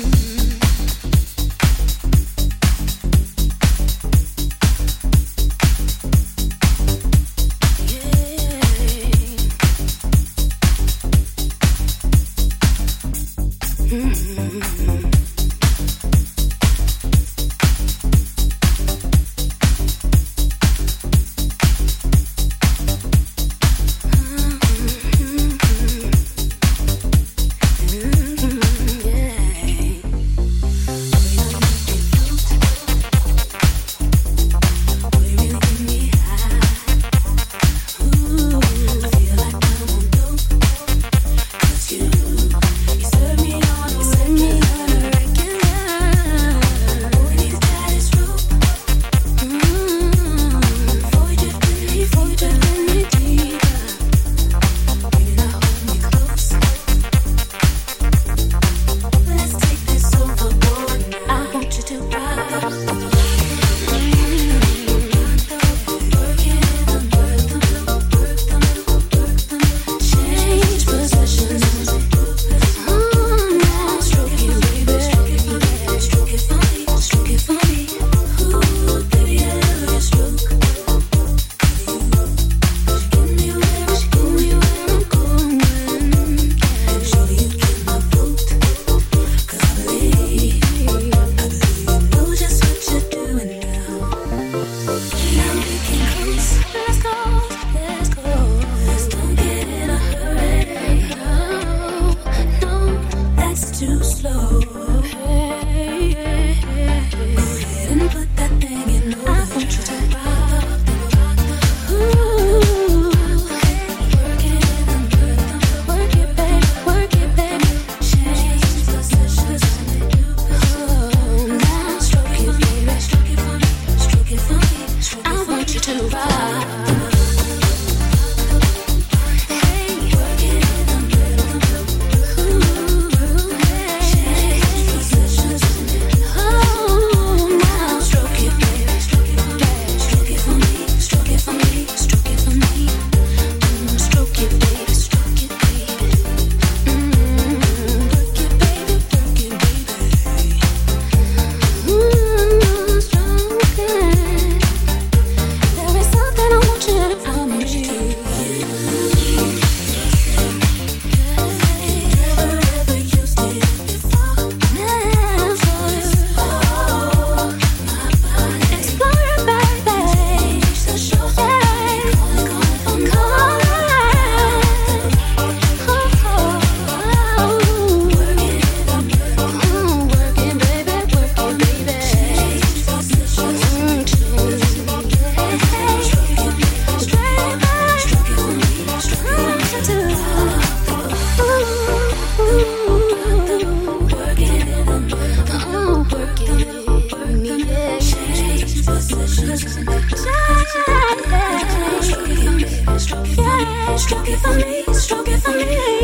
to stroke it for me, stroke it for me.